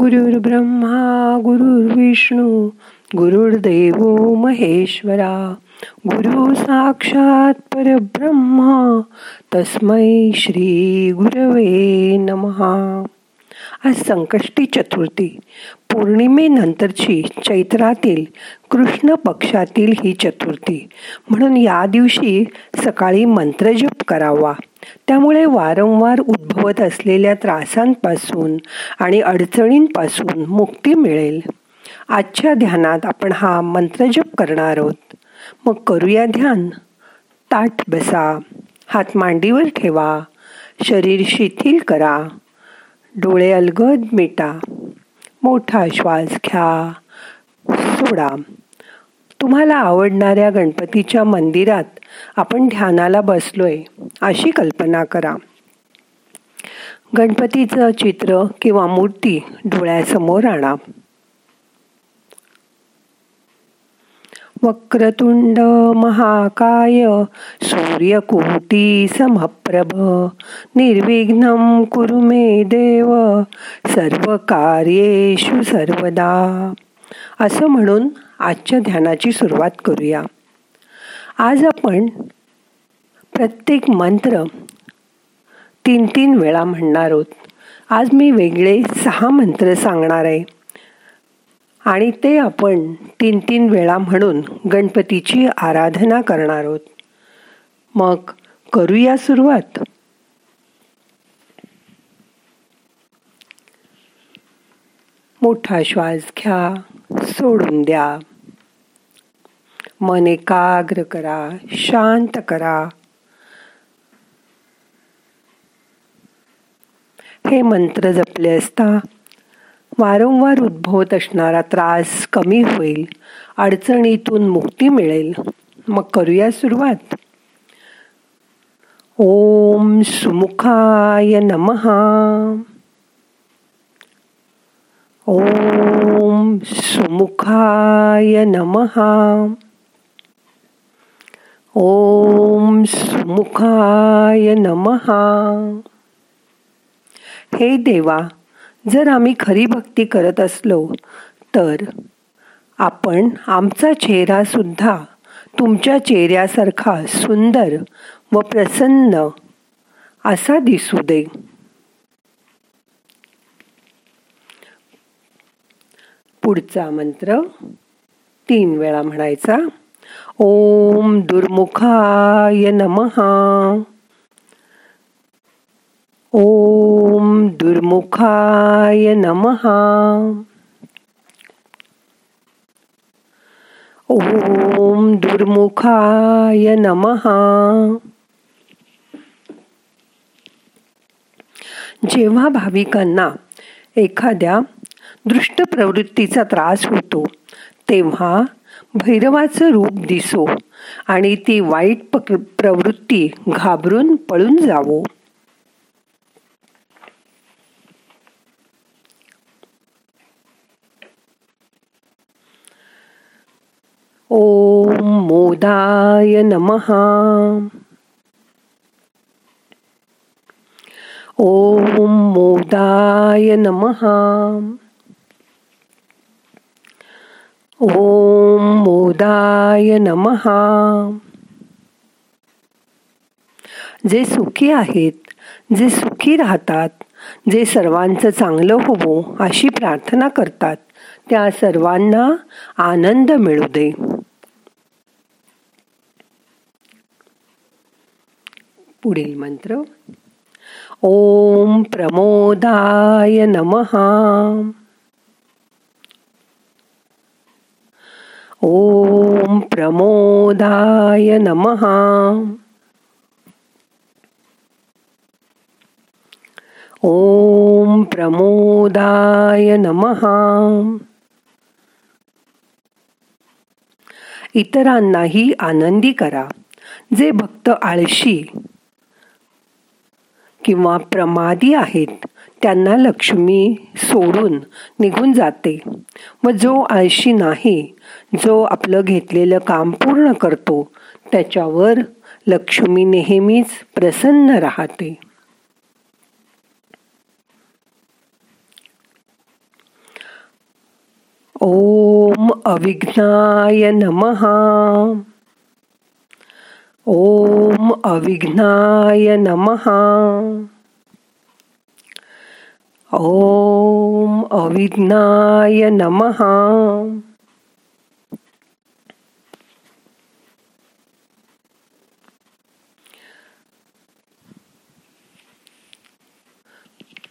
गुरुर् ब्रह्मा गुरुर्विष्णू गुरुर्देव महेश्वरा गुरु साक्षात परब्रह्मा तस्मै श्री गुरवे नमहा आज संकष्टी चतुर्थी. पौर्णिमेनंतरची चैत्रातील कृष्ण पक्षातील ही चतुर्थी. म्हणून या दिवशी सकाळी मंत्रजप करावा. त्यामुळे वारंवार उद्भवत असलेल्या त्रासांपासून आणि अडचणींपासून मुक्ती मिळेल. आजच्या ध्यानात आपण हा मंत्रजप करणार आहोत. मग करूया ध्यान. ताट बसा. हात मांडीवर ठेवा. शरीर शिथिल करा. डोळे अलगद मिटा. मोठा श्वास घ्या. सोडा. तुम्हाला आवडणाऱ्या गणपतीच्या मंदिरात आपण ध्यानाला बसलोय अशी कल्पना करा. गणपतीचं चित्र किंवा मूर्ती डोळ्यासमोर आणा. वक्रतुंड महाकाय सूर्यकोटी समप्रभ निर्विघ्न कुरु मे देव सर्व कार्येषु सर्वदा. असं म्हणून आजच्या ध्यानाची सुरुवात करूया. आज आपण प्रत्येक मंत्र तीन तीन वेळा म्हणणार आहोत. आज मी वेगळे सहा मंत्र सांगणार आहे. आणि ते आपण तीन तीन वेळा म्हणून गणपतीची आराधना करणार आहोत. मग करूया सुरुवात. मोठा श्वास घ्या सोडून द्या. मन एकाग्र करा शांत करा. हे मंत्र जपले असता वारंवार उद्भवत असणारा त्रास कमी होईल अडचणीतून मुक्ती मिळेल. मग करूया सुरुवात. ओम सुमुखाय नमहा ओम सुमुखाय नमहा ओम सुमुखाय नमहा हे देवा जर आम्ही खरी भक्ती करत असलो तर आपण आमचा चेहरा सुद्धा तुमच्या चेहऱ्यासारखा सुंदर व प्रसन्न असा दिसू दे. पुढचा मंत्र तीन वेळा म्हणायचा ओम दुर्मुखाय नमहा ओम दुर्मुखाय नमहा ओम दुर्मुखाय नमहा जेव्हा भाविकांना एखाद्या दृष्ट प्रवृत्तीचा त्रास होतो तेव्हा भैरवाचं रूप दिसो आणि ती वाईट प्रवृत्ती घाबरून पळून जावो. ओम मोदाय नमहा ओम मोदाय नमहा ओम मोदाय नमहा जे सुखी आहेत जे सुखी राहतात जे सर्वांचं चांगलं होवो अशी प्रार्थना करतात त्या सर्वांना आनंद मिळू दे. पुढील मंत्र. ओम प्रमोदाय नमहा ओम प्रमोदाय नमहा ओम प्रमोदाय नमहा इतरांनाही आनंदी करा. जे भक्त आळशी किंवा प्रमादी आहेत त्यांना लक्ष्मी सोडून निघून जाते. व जो आळशी नाही जो आपलं घेतलेलं काम पूर्ण करतो त्याच्यावर लक्ष्मी नेहमीच प्रसन्न राहते. ओम अविघ्नाय नमः. ओम अविघ्नाय नमः। ओम अविघ्नाय नमः।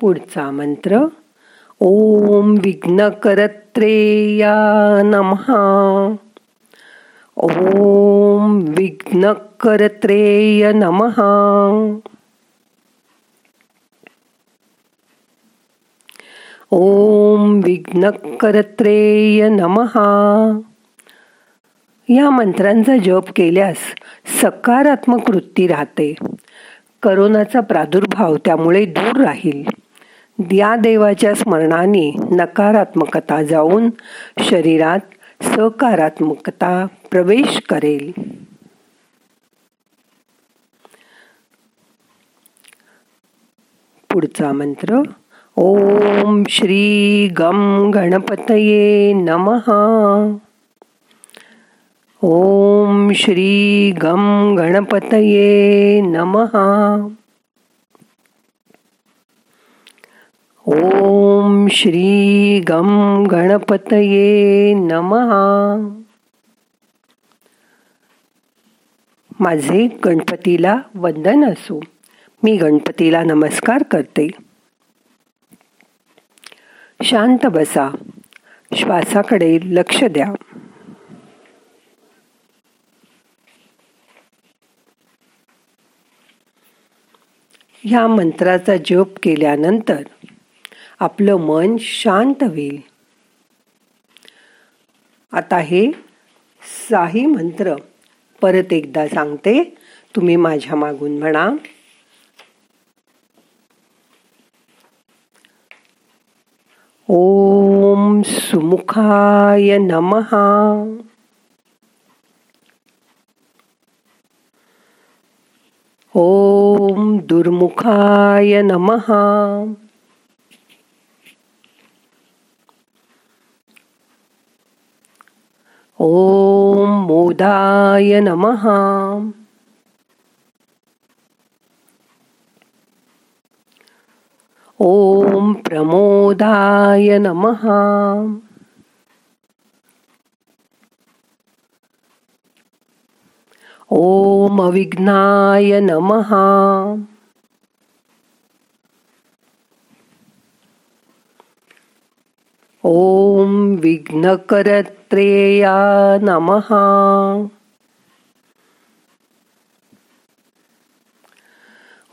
पुढचा मंत्र ओम विघ्नकरत्रेया नमः। ओम करत्रेय नमः. ओम विघ्नकरत्रेय नमः. या मंत्रांचा जप केल्यास सकारात्मक वृत्ती राहते. करोनाचा प्रादुर्भाव त्यामुळे दूर राहील. या देवाच्या स्मरणाने नकारात्मकता जाऊन शरीरात सकारात्मकता प्रवेश करेल. पुढचा मंत्र. ओम श्री गम गणपतये नमः. ओम श्री गम गणपतये नमः. ओम श्री गम गणपतये नमः. माझे गणपतीला वंदन असो. मी गणपतीला नमस्कार करते. शांत बसा. श्वासाकडे लक्ष द्या. ह्या मंत्राचा जप केल्यानंतर आपलं मन शांत होईल. आता हे साही मंत्र परत एकदा सांगते. तुम्ही माझ्या मागून म्हणा. ओम सुमुखाय नमः। ओम दुर्मुखाय नमः। ओम मोदाय नमः। ओम प्रमोदाय नमः। ओम अविघ्नाय नमः। ओम विघ्नकरत्रेया नमः।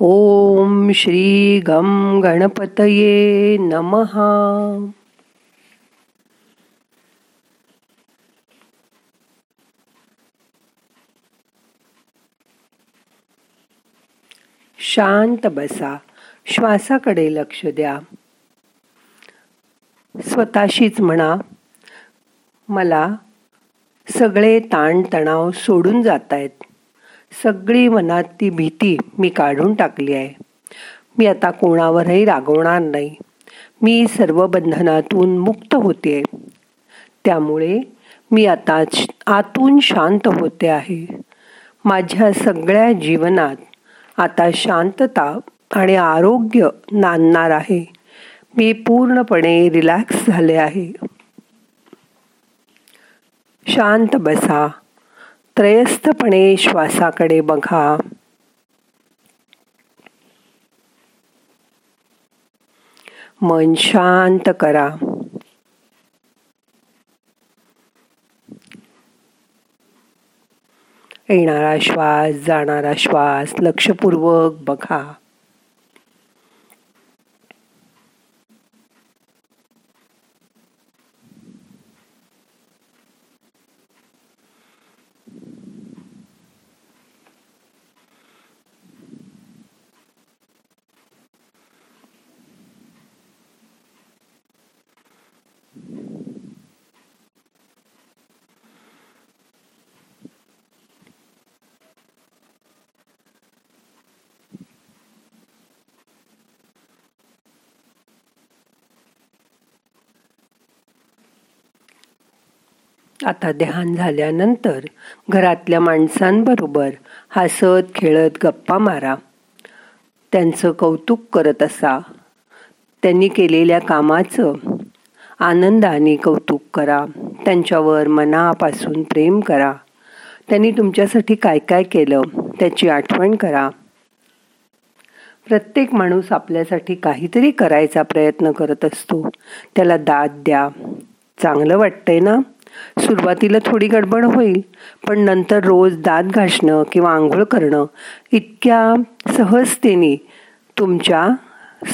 ओम श्री गम गणपतये नमः। शांत बसा श्वासाकडे लक्ष द्या. स्वतःशीच म्हणा मला सगळे ताणतणाव सोडून जात आहेत सगळी मनात ती भीती मी काढून टाकली आहे. मी आता कोणावरही रागवणार नाही. मी सर्व बंधनातून मुक्त होते. त्यामुळे मी आता आतून शांत होते आहे. माझ्या सगळ्या जीवनात आता शांतता आणि आरोग्य नांदणार आहे. मी पूर्णपणे रिलॅक्स झाले आहे. शांत बसा. त्रयस्थपणे श्वासाकडे बघा. मन शांत करा. येणारा श्वास जाणारा श्वास लक्षपूर्वक बघा. आता ध्यान झाल्यानंतर घरातल्या माणसांबरोबर हसत खेळत गप्पा मारा. त्यांचं कौतुक करत असा. त्यांनी केलेल्या कामाचं आनंदाने कौतुक करा. त्यांच्यावर मनापासून प्रेम करा. त्यांनी तुमच्यासाठी काय काय केलं त्याची आठवण करा. प्रत्येक माणूस आपल्यासाठी काहीतरी करायचा प्रयत्न करत असतो. त्याला दाद द्या. चांगलं वाटतंय ना? सुरुवातीला थोडी गडबड होईल पण नंतर रोज दात घासणं किंवा आंघोळ करणं इतक्या सहजतेने तुमच्या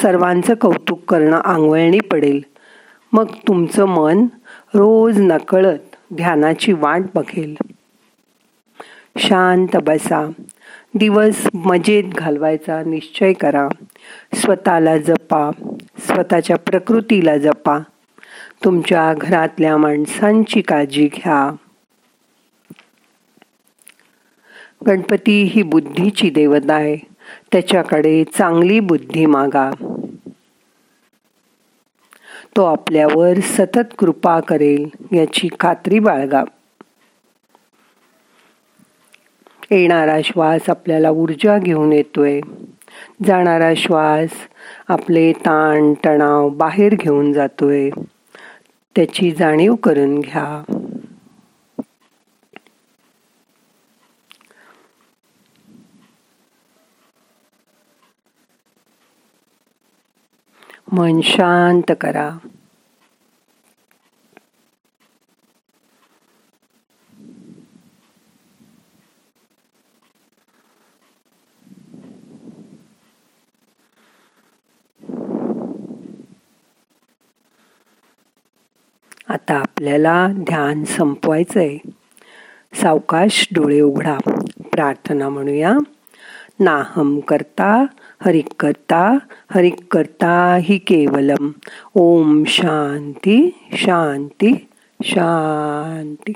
सर्वांचं कौतुक करणं आंघोळणी पडेल. मग तुमचं मन रोज नकळत ध्यानाची वाट बघेल. शांत बसा. दिवस मजेत घालवायचा निश्चय करा. स्वतःला जपा. स्वतःच्या प्रकृतीला जपा. तुमच्या घरातल्या माणसांची काळजी घ्या. गणपती ही बुद्धीची देवता आहे. त्याच्याकडे चांगली बुद्धी मागा. तो आपल्यावर सतत कृपा करेल याची खात्री बाळगा. येणारा श्वास आपल्याला ऊर्जा घेऊन येतोय. जाणारा श्वास आपले ताण तणाव बाहेर घेऊन जातोय. त्याची जाणीव करून घ्या. मन शांत करा. आता आपल्याला ध्यान संपवायचंय. सावकाश डोळे उघडा. प्रार्थना म्हणूया. नाहम करता हरिक करता हरिक करता हि केवलम. ओम शांती शांती शांती.